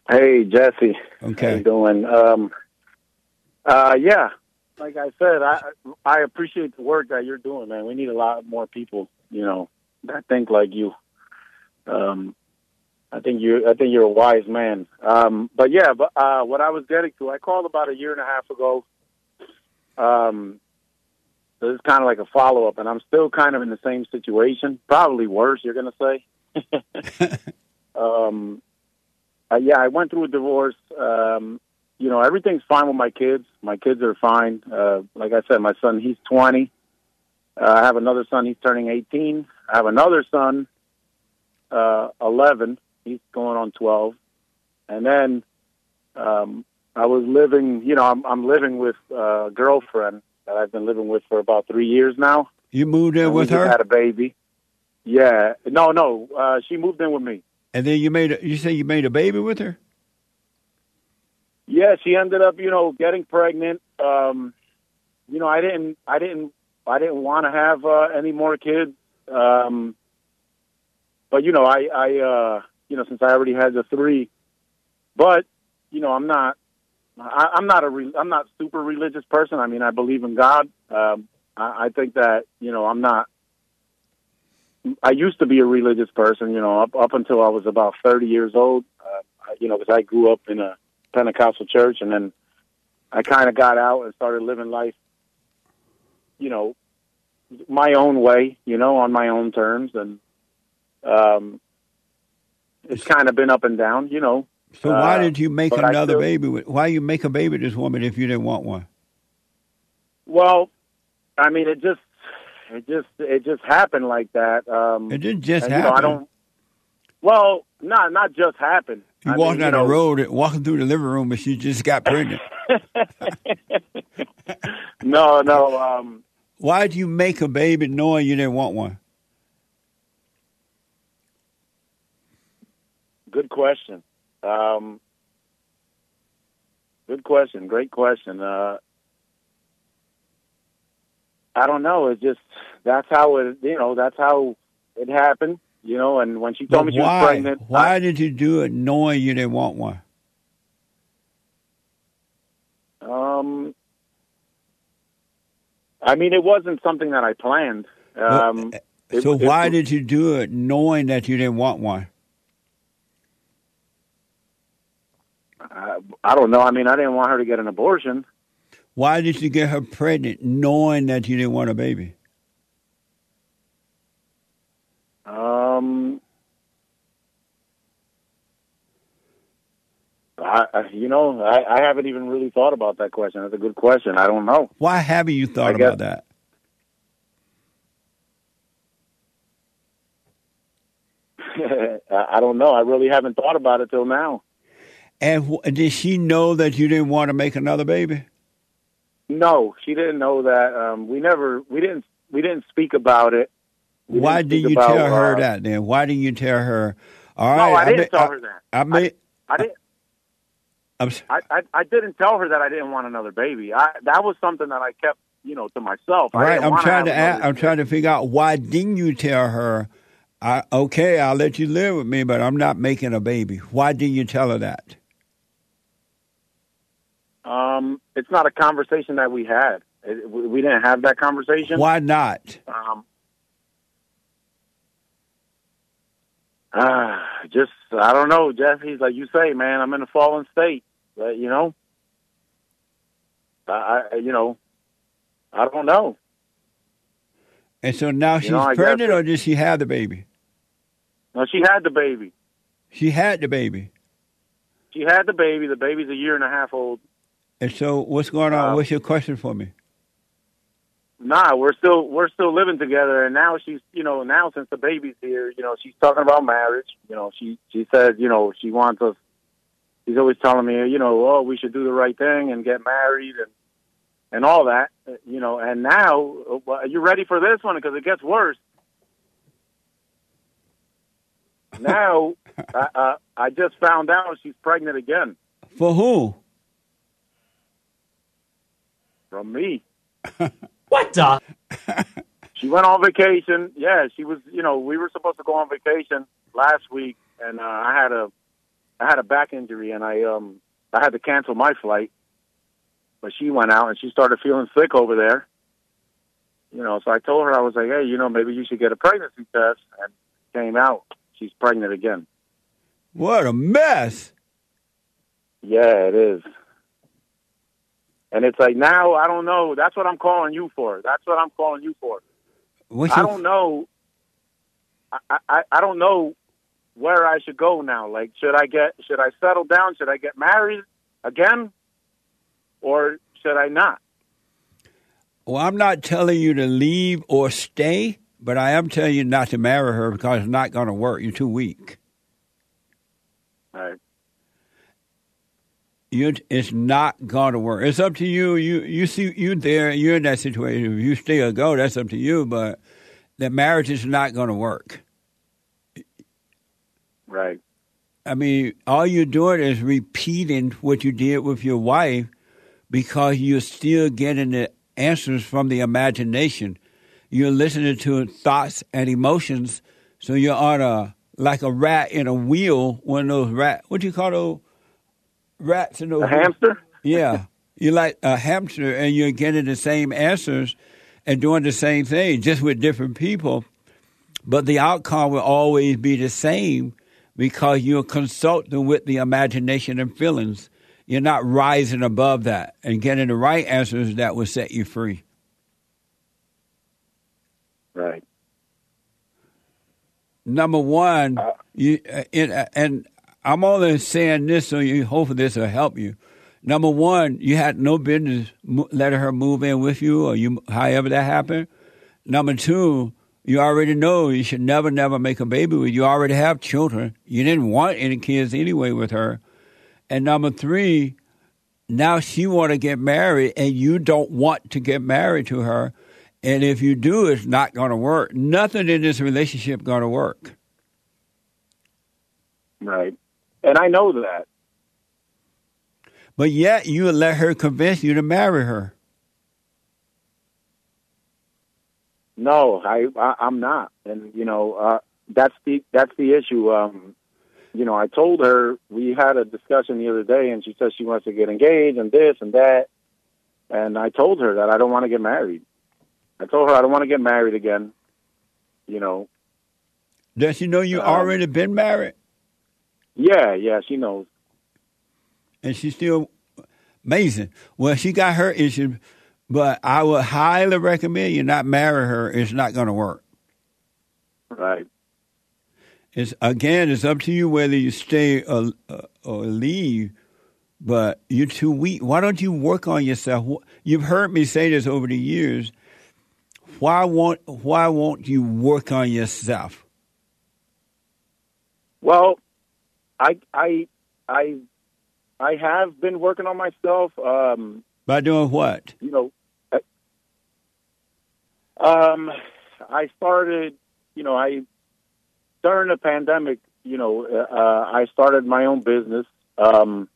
Hey, Jesse. Okay. How you doing? Um, uh, yeah, like I said, I I appreciate the work that you're doing, man. We need a lot more people, you know, that think like you. Um, I think you I think you're a wise man. Um, but yeah, but uh, what I was getting to, I called about a year and a half ago. Um, so this is kind of like a follow up, and I'm still kind of in the same situation, probably worse. You're gonna say. um, uh, yeah, I went through a divorce. Um, you know, everything's fine with my kids. My kids are fine. Uh, like I said, my son, he's 20. Uh, I have another son, he's turning 18. I have another son, uh, 11. He's going on 12. And then, um, I was living, you know, I'm, I'm living with a girlfriend that I've been living with for about three years now. You moved in And with we her? had a baby. Yeah. No, no. Uh, she moved in with me. And then you made a, you say you made a baby with her? Yeah, she ended up, you know, getting pregnant. Um, you know, I didn't, I didn't, I didn't want to have uh, any more kids. Um, but you know, I, I, uh, you know, since I already had the three, but you know, I'm not, I, I'm not a, re, I'm not super religious person. I mean, I believe in God. Um, I, I think that, you know, I'm not. I used to be a religious person, you know, up up until I was about 30 years old. Uh, you know, because I grew up in a Pentecostal church, and then I kind of got out and started living life, you know, my own way, you know, on my own terms, and um, it's kind of been up and down, you know. So why Uh, did you make another still- baby why you make a baby with this woman if you didn't want one? Well, I mean, it just, it just, it just happened like that. Um, It didn't just and, you know, happen. I don't. Well, not not just happened. You I walking mean, down you the road, walking through the living room, and she just got pregnant. No, no. Um, Why did you make a baby knowing you didn't want one? good question. Um, good question. Great question. Uh, I don't know. It just that's how it. You know, that's how it happened. You know, and when she told But me she was why? pregnant, Why I- did you do it knowing you didn't want one? Um, I mean, it wasn't something that I planned. Um, it- so it- why did you do it knowing that you didn't want one? I, I don't know. I mean, I didn't want her to get an abortion. Why did you get her pregnant knowing that you didn't want a baby? Um, I, you know, I, I haven't even really thought about that question. That's a good question. I don't know. Why haven't you thought I guess- about that? I don't know. I really haven't thought about it till now. And did she know that you didn't want to make another baby? No, she didn't know that. Um, we never, we didn't, we didn't speak about it. We Why speak you about, tell her uh, that then? Why didn't you tell her? All No, I didn't ma- tell her that. I made. I didn't. I, I, I didn't tell her that I didn't want another baby. I, that was something that I kept, you know, to myself. I right. I'm trying to. Ask, I'm trying to figure out why didn't you tell her? I, okay, I'll let you live with me, but I'm not making a baby. Why didn't you tell her that? Um, it's not a conversation that we had. It, we didn't have that conversation. Why not? Um, ah, just I don't know, Jeff. He's like you say, man. I'm in a fallen state. Uh, you know, I, I you know, I don't know. And so now she's know, I guess pregnant, or did she have the baby? No, she had the baby. She had the baby. She had the baby. The baby's a year and a half old. And so, what's going on? Uh, what's your question for me? Nah, we're still we're still living together, and now she's you know now since the baby's here, you know she's talking about marriage. You know she she says you know she wants us. She's always telling me you know oh we should do the right thing and get married and and all that you know. And now uh, are you ready for this one because it gets worse. Now I, uh, I just found out she's pregnant again For who? From me. What the? She went on vacation. Yeah, she was. You know, we were supposed to go on vacation last week, and uh, I had a, I had a back injury, and I um, I had to cancel my flight. But she went out, and she started feeling sick over there. You know, so I told her I was like, hey, you know, maybe you should get a pregnancy test, and came out she's pregnant again. What a mess! Yeah, it is. And it's like now I don't know. That's what I'm calling you for. That's what I'm calling you for. What's I don't know. I, I I don't know where I should go now. Like, should I get? Should I settle down? Should I get married again, or should I not? Well, I'm not telling you to leave or stay, but I am telling you not to marry her because it's not going to work. You're too weak. All right. You, it's not going to work. It's up to you. You, you see, you there. You're in that situation. If you stay or go, that's up to you. But that marriage is not going to work. Right. I mean, all you're doing is repeating what you did with your wife because you're still getting the answers from the imagination. You're listening to thoughts and emotions, so you're on a like a rat in a wheel. One of those rat. What do you call those rats and those? A hamster. Yeah, you're like a hamster, and you're getting the same answers and doing the same thing, just with different people. But the outcome will always be the same because you're consulting with the imagination and feelings. You're not rising above that and getting the right answers that will set you free. Right. Number one, you uh, it, uh, and I'm only saying this so you hopefully this will help you. Number one, you had no business letting her move in with you, or you, however that happened. Number two, You already know you should never, never make a baby with. You already have children. You didn't want any kids anyway with her. And number three, now she want to get married, and you don't want to get married to her. And if you do, it's not going to work. Nothing in this relationship going to work. Right. And I know that. But yet you let her convince you to marry her. No, I, I I'm not, and you know uh, that's the that's the issue. Um, you know, I told her we had a discussion the other day, and she says she wants to get engaged and this and that, and I told her that I don't want to get married. I told her I don't want to get married again. You know. Does she know you Um, already been married? Yeah, yeah, she knows. and she's still amazing. Well, she got her issue, but I would highly recommend you not marry her. It's not going to work. Right. It's again, it's up to you whether you stay or, uh, or leave. But you're too weak. Why don't you work on yourself? You've heard me say this over the years. Why won't Why won't you work on yourself? Well, I I I I have been working on myself. Um, By doing what? you know, I- um, I started, you know, I during the pandemic, you know, uh, I started my own business. Um,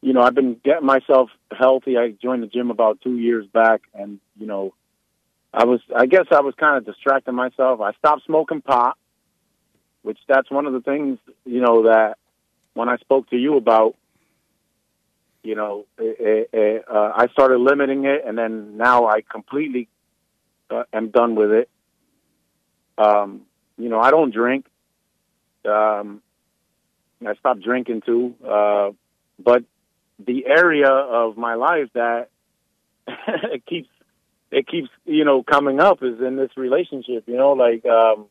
you know, I've been getting myself healthy. I joined the gym about two years back, and you know, I was, I guess, I was kind of distracting myself. I stopped smoking pot, which that's one of the things, you know, that when I spoke to you about, you know, eh, eh, eh, uh, I started limiting it, and then now I completely uh, am done with it. Um, you know, I don't drink. Um, I stopped drinking too. Uh, but the area of my life that it keeps it keeps you know coming up is in this relationship. You know, like um,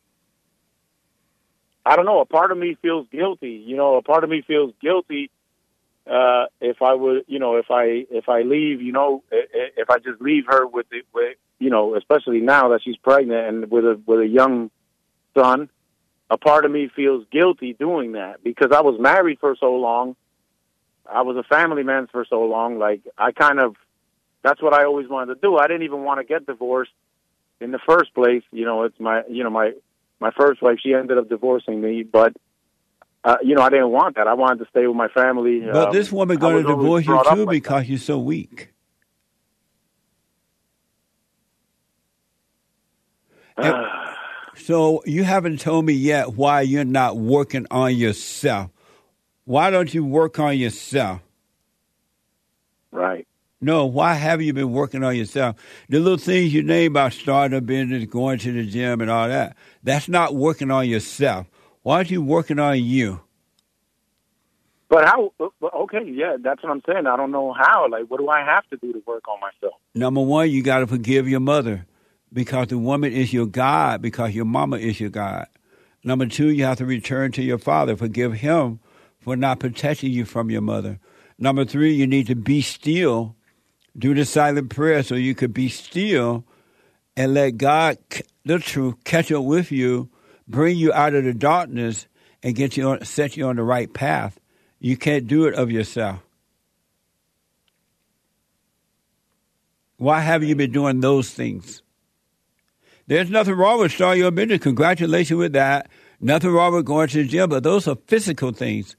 I don't know. A part of me feels guilty. You know, a part of me feels guilty uh, if I would, you know, if I if I leave, you know, if I just leave her with the, with, you know, especially now that she's pregnant and with a with a young son, a part of me feels guilty doing that because I was married for so long. I was a family man for so long. Like I kind of, that's what I always wanted to do. I didn't even want to get divorced in the first place. You know, it's my, you know, my my first wife. She ended up divorcing me, but uh, you know, I didn't want that. I wanted to stay with my family. But Um, this woman going to divorce you too like because you're so weak. that. So you haven't told me yet why you're not working on yourself. Why don't you work on yourself? right. No, why haven't you been working on yourself? The little things you name about starting a business, going to the gym, and all that, that's not working on yourself. Why aren't you working on you? But how? Okay, yeah, that's what I'm saying. I don't know how. Like, what do I have to do to work on myself? Number one, you got to forgive your mother because the woman is your God, because your mama is your God. Number two, you have to return to your father, forgive him for not protecting you from your mother. Number three, you need to be still, do the silent prayer so you could be still and let God, the truth, catch up with you, bring you out of the darkness, and get you on, set you on the right path. You can't do it of yourself. Why haven't you been doing those things? There's nothing wrong with starting your business. Congratulations with that. Nothing wrong with going to the gym, but those are physical things.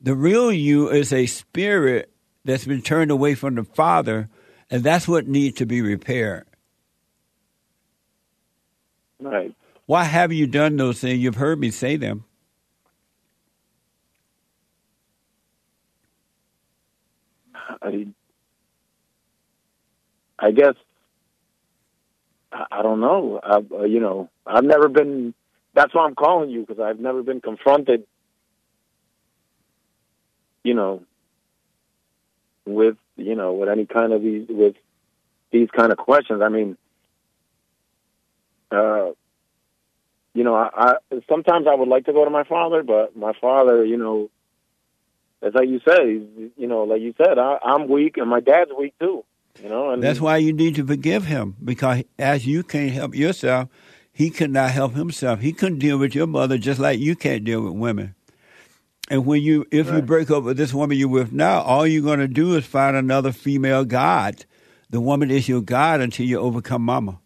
The real you is a spirit that's been turned away from the Father, and that's what needs to be repaired. Right. Why have you done those things? You've heard me say them. I, I guess I, I don't know. I, uh, you know, I've never been. That's why I'm calling you because I've never been confronted. You know, with you know with any kind of these with these kind of questions. I mean, uh, you know, I, I sometimes I would like to go to my father, but my father, you know, it's like you said, you know, like you said, I, I'm weak and my dad's weak too. You know, and That's why you need to forgive him because as you can't help yourself, he could not help himself. He couldn't deal with your mother just like you can't deal with women. And when you, if you break up with this woman you're with now, all you're going to do is find another female god. The woman is your god until you overcome mama.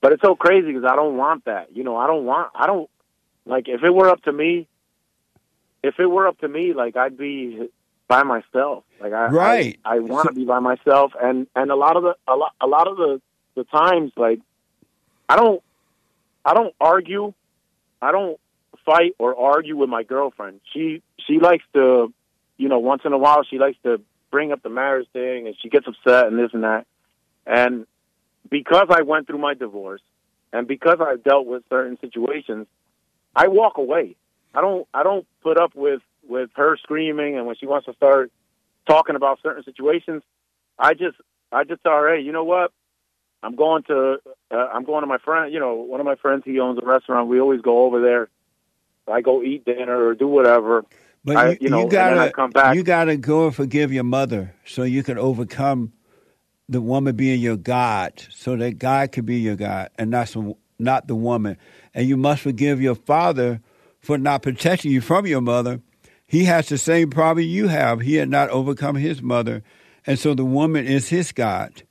But it's so crazy because I don't want that. You know, I don't want. I don't like if it were up to me. If it were up to me, like I'd be by myself. Like I, Right. I, I want to So- be by myself, and and a lot of the a lot a lot of the the times, like I don't I don't argue. I don't fight or argue with my girlfriend. She she likes to, you know, once in a while she likes to bring up the marriage thing, and she gets upset and this and that. And because I went through my divorce, and because I've dealt with certain situations, I walk away. I don't I don't put up with with her screaming, and when she wants to start talking about certain situations, I just I just her, hey, you know what? I'm going to uh, I'm going to my friend. You know, one of my friends he owns a restaurant. We always go over there. I go eat dinner or do whatever. But I- you, you know, you and then gotta I come back. you gotta go and forgive your mother so you can overcome the woman being your God, so that God can be your God and not some, not the woman. And you must forgive your father for not protecting you from your mother. He has the same problem you have. He had not overcome his mother, and so the woman is his God.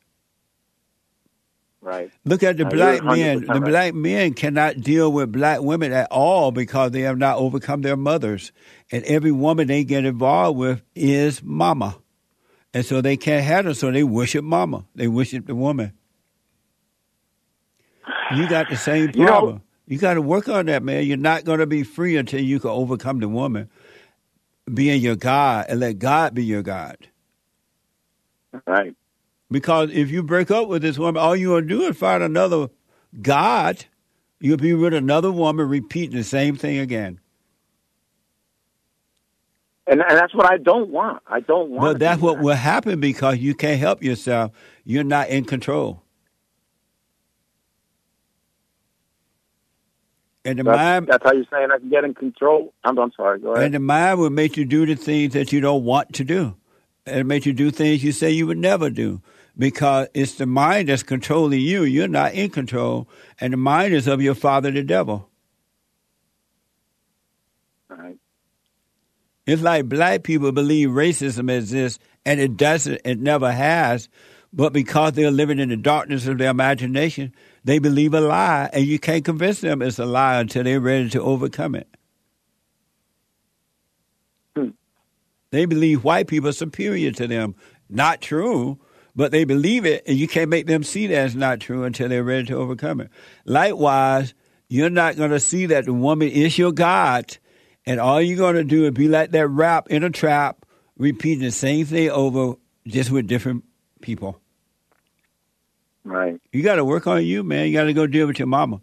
Right. Look at the Now, black men. The right. black men cannot deal with black women at all because they have not overcome their mothers. And every woman they get involved with is mama. And so they can't have her, so they worship mama. They worship the woman. You got the same You know- problem. You, got to work on that, man. You're not going to be free until you can overcome the woman, being your God, and let God be your God. Right. Because if you break up with this woman, all you're going to do is find another God. You'll be with another woman repeating the same thing again. And and that's what I don't want. I don't want. But that's what that. will happen because you can't help yourself. You're not in control. And the That's, mind that's how you're saying I can get in control. I'm, I'm sorry. Go ahead. and the mind will make you do the things that you don't want to do. And it make you do things you say you would never do. Because it's the mind that's controlling you. You're not in control. And the mind is of your father the devil. Right. It's like black people believe racism exists, and it doesn't. It never has. But because they're living in the darkness of their imagination, they believe a lie, and you can't convince them it's a lie until they're ready to overcome it. Hmm. They believe white people are superior to them. Not true, but they believe it, and you can't make them see that it's not true until they're ready to overcome it. Likewise, you're not going to see that the woman is your God, and all you're going to do is be like that rap in a trap, repeating the same thing over, just with different people. Right. You got to work on you, man. You got to go deal with your mama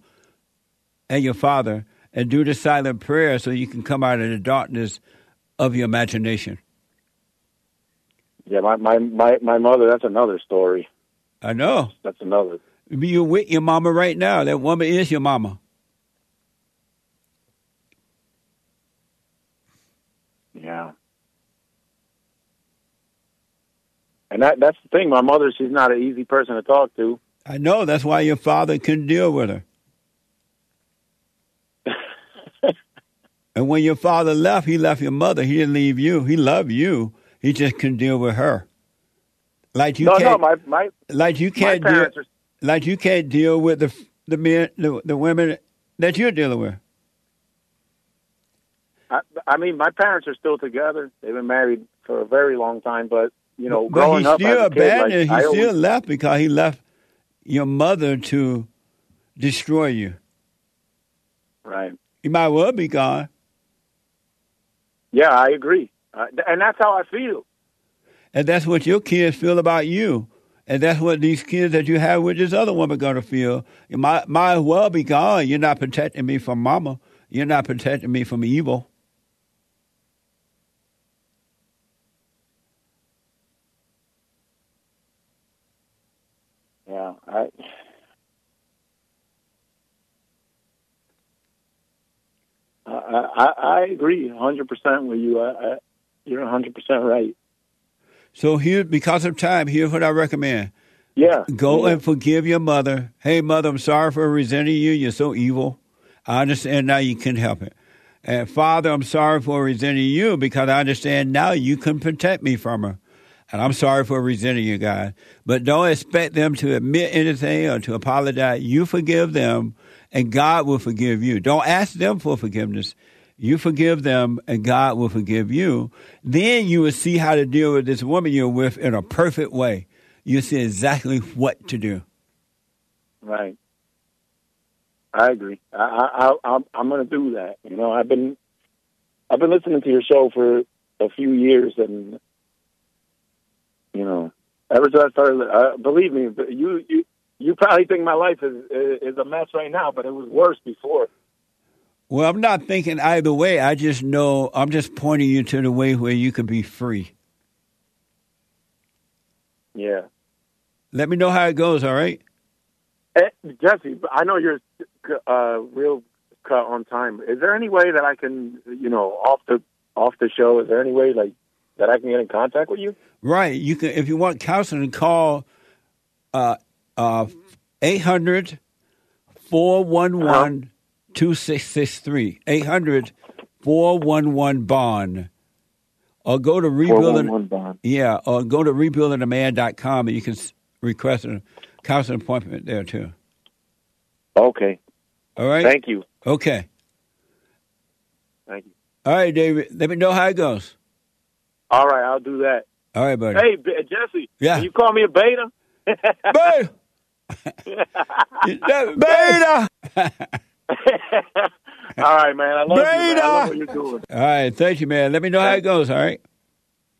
and your father and do the silent prayer so you can come out of the darkness of your imagination. Yeah. My my my my mother. That's another story. I know. That's another. You're with your mama right now. That woman is your mama. Yeah. And that that's the thing. My mother. She's not an easy person to talk to. I know. That's why your father couldn't deal with her. and when your father left, he left your mother. He didn't leave you. He loved you. He just can't deal with her. Like you no, no. can't. My my like you can't deal. are. Like you can't deal with the the men, the, the women that you're dealing with. I, I mean, my parents are still together. They've been married for a very long time, but you know, but growing up still as a kid, abandoned. like, I he always- still left because he left your mother to destroy you. right. He might well be gone. Yeah, I agree, uh, and that's how I feel. And that's what your kids feel about you. And that's what these kids that you have with this other woman gonna feel. You might might as well be gone. You're not protecting me from mama. You're not protecting me from evil. Yeah, I. I, I, I agree 100% with you. I, I, you're 100% right. So here, because of time, here's what I recommend: Yeah. Go yeah. and forgive your mother. Hey, mother, I'm sorry for resenting you. You're so evil. I understand now you can help it. And Father, I'm sorry for resenting you because I understand now you can protect me from her. And I'm sorry for resenting you guys. But don't expect them to admit anything or to apologize. You forgive them and God will forgive you. Don't ask them for forgiveness. You forgive them and God will forgive you. Then you will see how to deal with this woman you're with in a perfect way. You see exactly what to do. Right. I agree. I, I, I I'm, going to do that. You know, I've been, I've been listening to your show for a few years, and you know, ever since I started, uh, believe me, you, you, you probably think my life is is a mess right now, but it was worse before. Well, I'm not thinking either way. I just know I'm just pointing you to the way where you can be free. Yeah. Let me know how it goes, all right? Eh, Jesse, I know you're uh, real cut on time. Is there any way that I can, you know, off the off the show? Is there any way like that I can get in contact with you? Right. You can if you want counseling, call uh uh 800 411 2663. 800 411 bond. Or go to rebuilding 411 bond. Yeah, or go to rebuildingaman.com and you can request a counseling appointment there too. Okay. All right? Thank you. Okay. Thank you. All right, David. Let me know how it goes. All right, I'll do that. All right, buddy. Hey, Jesse. Yeah. Can you call me a beta? Beta! Beta! All right, man. I love you. Man. I love what you're doing. All right, thank you, man. Let me know how it goes, all right?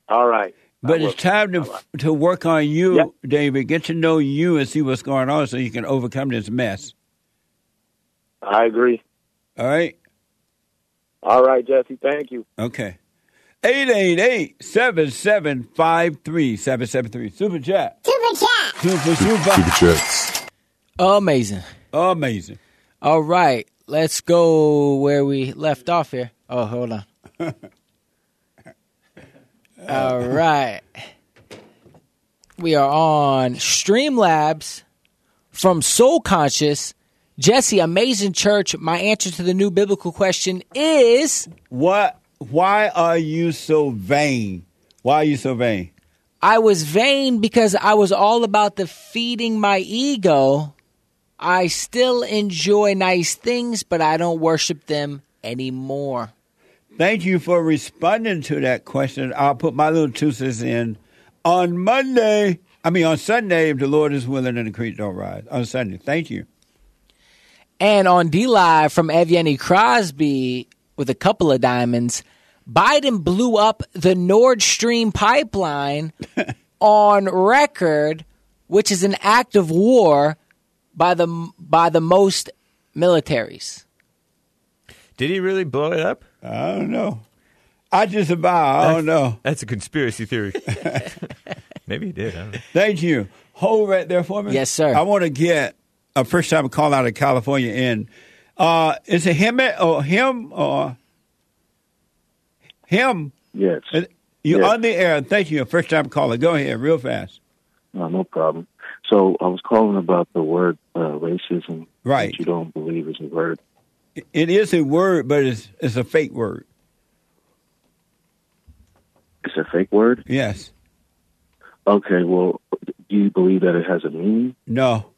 All right. But it's time to All right. to work on you, Yep. David. Get to know you and see what's going on so you can overcome this mess. I agree. All right? All right, Jesse. Thank you. Okay. 888-7753-773. Super chat. Super chat. Super, super. Super chats. Amazing. Amazing. All right, let's go where we left off here. Oh, hold on. Uh. All right. We are on Streamlabs from Soul Conscious. Jesse, Amazing Church. My answer to the new biblical question is What why are you so vain? Why are you so vain? I was vain because I was all about the feeding my ego. I still enjoy nice things, but I don't worship them anymore. Thank you for responding to that question. I'll put my little two cents in on Monday. I mean on Sunday if the Lord is willing and the creek don't rise. On Sunday. Thank you. And on DLive from Evgeny Crosby with a couple of diamonds, Biden blew up the Nord Stream pipeline on record, which is an act of war by the by the most militaries. Did he really blow it up? I don't know. I just about I don't know. That's a conspiracy theory. Maybe he did. I don't know. Thank you. Hold right there for me. Yes, sir. I want to get a first time call out of California in. Uh, is it him or him or him? Yes. Uh, You're Yes. on the air. Thank you. First time caller. Go ahead, real fast. No, no problem. So I was calling about the word uh, racism. Right. You don't believe is a word. It is a word, but it's it's a fake word. It's a fake word. Yes. Okay. Well, do you believe that it has a meaning? No.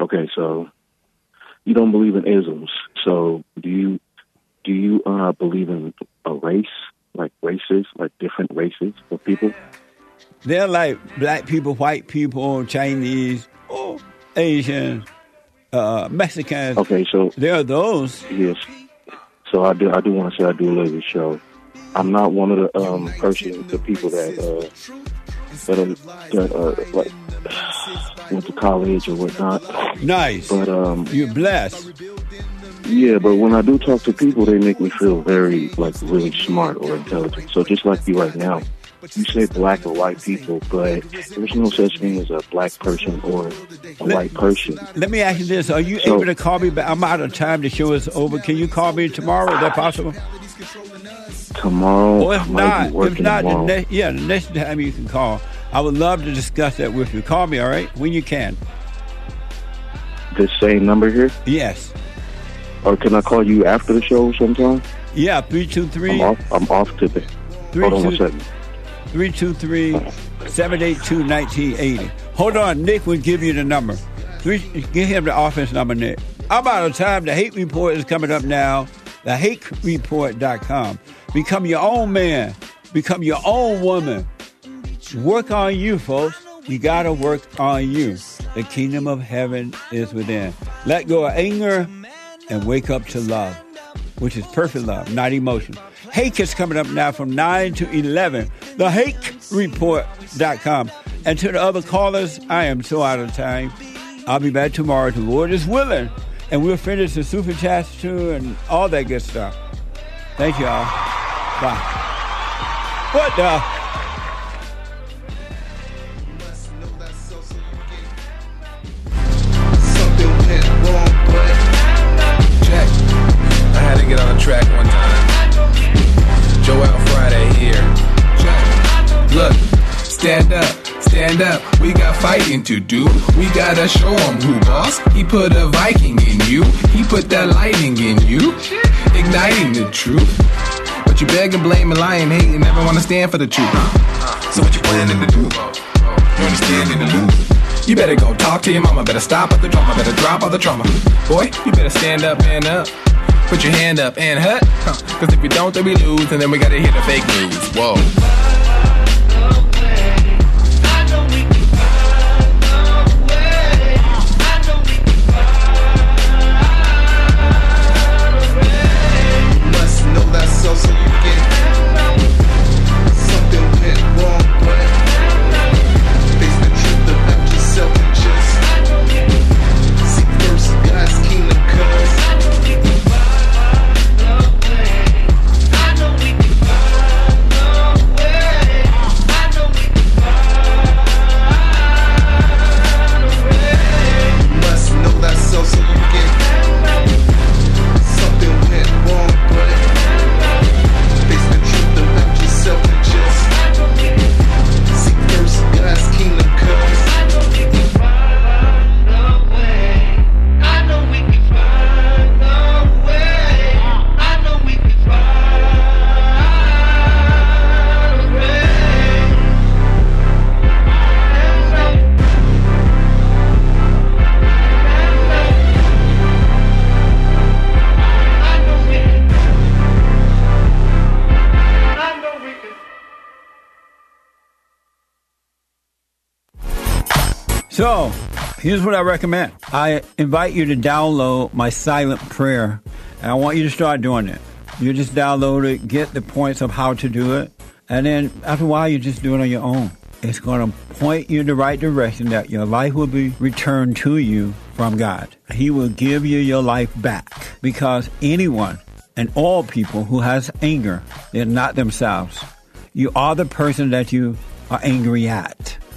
Okay. So you don't believe in isms. So do you? Do you uh, believe in a race, like races, like different races of people? They're like black people, white people, Chinese, oh, Asian, uh, Mexicans. Okay. So There are those. Yes. So I do. I do want to say I do love the show. I'm not one of the um, persons, the people that uh, that are that uh, like went to college or whatnot. Nice. But um, You're blessed. yeah. But when I do talk to people, they make me feel very like really smart or intelligent. So just like you right now, you say black or white people, but there's no such thing as a black person or a white person. Let me ask you this: Are you So- able to call me back? I'm out of time. The show is over. Can you call me tomorrow? Is that possible? Tomorrow, Or if not, if not, the next, yeah, the next time you can call. I would love to discuss that with you. Call me, all right, when you can. This same number here? Yes. Or can I call you after the show sometime? Yeah, 323 I'm off, I'm off today. Hold on one second. 323 782 1980. Hold on, Nick will give you the number. Give him the office number, Nick. I'm out of time. The Hake Report is coming up now. TheHakeReport.com. Become your own man. Become your own woman. Work on you, folks. You got to work on you. The kingdom of heaven is within. Let go of anger and wake up to love, which is perfect love, not emotion. Hake is coming up now from 9 to 11. TheHakeReport.com. And to the other callers, I am so out of time. I'll be back tomorrow. The Lord is willing. And we'll finish the super chats too and all that good stuff. Thank you all. Bye. What the? Check. I had to get on the track one time. Joel Friday here. Look, stand up, stand up. We got fighting to do. We gotta show 'em who boss. He put a Viking in you. He put that lightning in you. Igniting the truth. But you beg and blame and lie and hate and never wanna stand for the truth. So what you planning to do? You understand in the lose? You better go talk to your mama. Better stop all the drama. Better drop all the trauma. Boy, you better stand up, man up. Put your hand up and hut. Huh. Cause if you don't, then we lose. And then we gotta hear the fake news. Whoa. so so So, here's what I recommend. I invite you to download my silent prayer, and I want you to start doing it. You just download it, get the points of how to do it, and then after a while, you just do it on your own. It's going to point you in the right direction that your life will be returned to you from God. He will give you your life back because anyone and all people who has anger, they're not themselves. You are the person that you are angry at.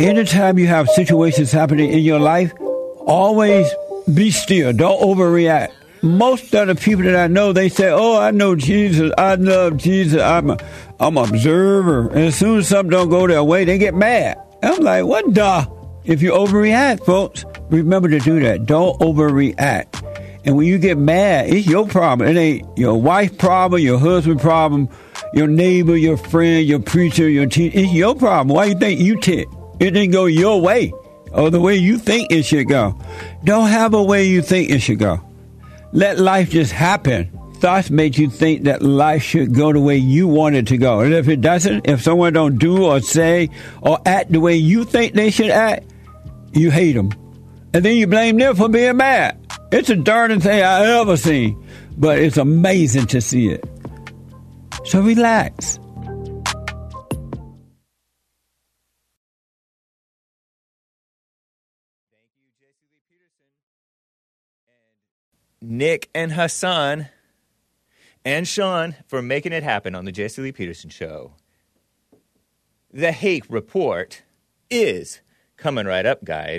Anytime you have situations happening in your life, always be still. Don't overreact. Most of the people that I know, they say, "Oh, I know Jesus. I love Jesus. I'm a, I'm an observer." And as soon as something don't go their way, they get mad. I'm like, "What the?" If you overreact, folks, remember to do that. Don't overreact. And when you get mad, it's your problem. It ain't your wife problem, your husband problem, your neighbor, your friend, your preacher, your teacher. It's your problem. Why you think you tick? It didn't go your way or the way you think it should go. Don't have a way you think it should go. Let life just happen. Thoughts make you think that life should go the way you want it to go. And if it doesn't, if someone don't do or say or act the way you think they should act, you hate them. And then you blame them for being mad. It's the darndest thing I ever seen. But it's amazing to see it. So relax. Nick and Hassan and Sean for making it happen on the Jesse Lee Peterson Show. The Hake Report is coming right up, guys.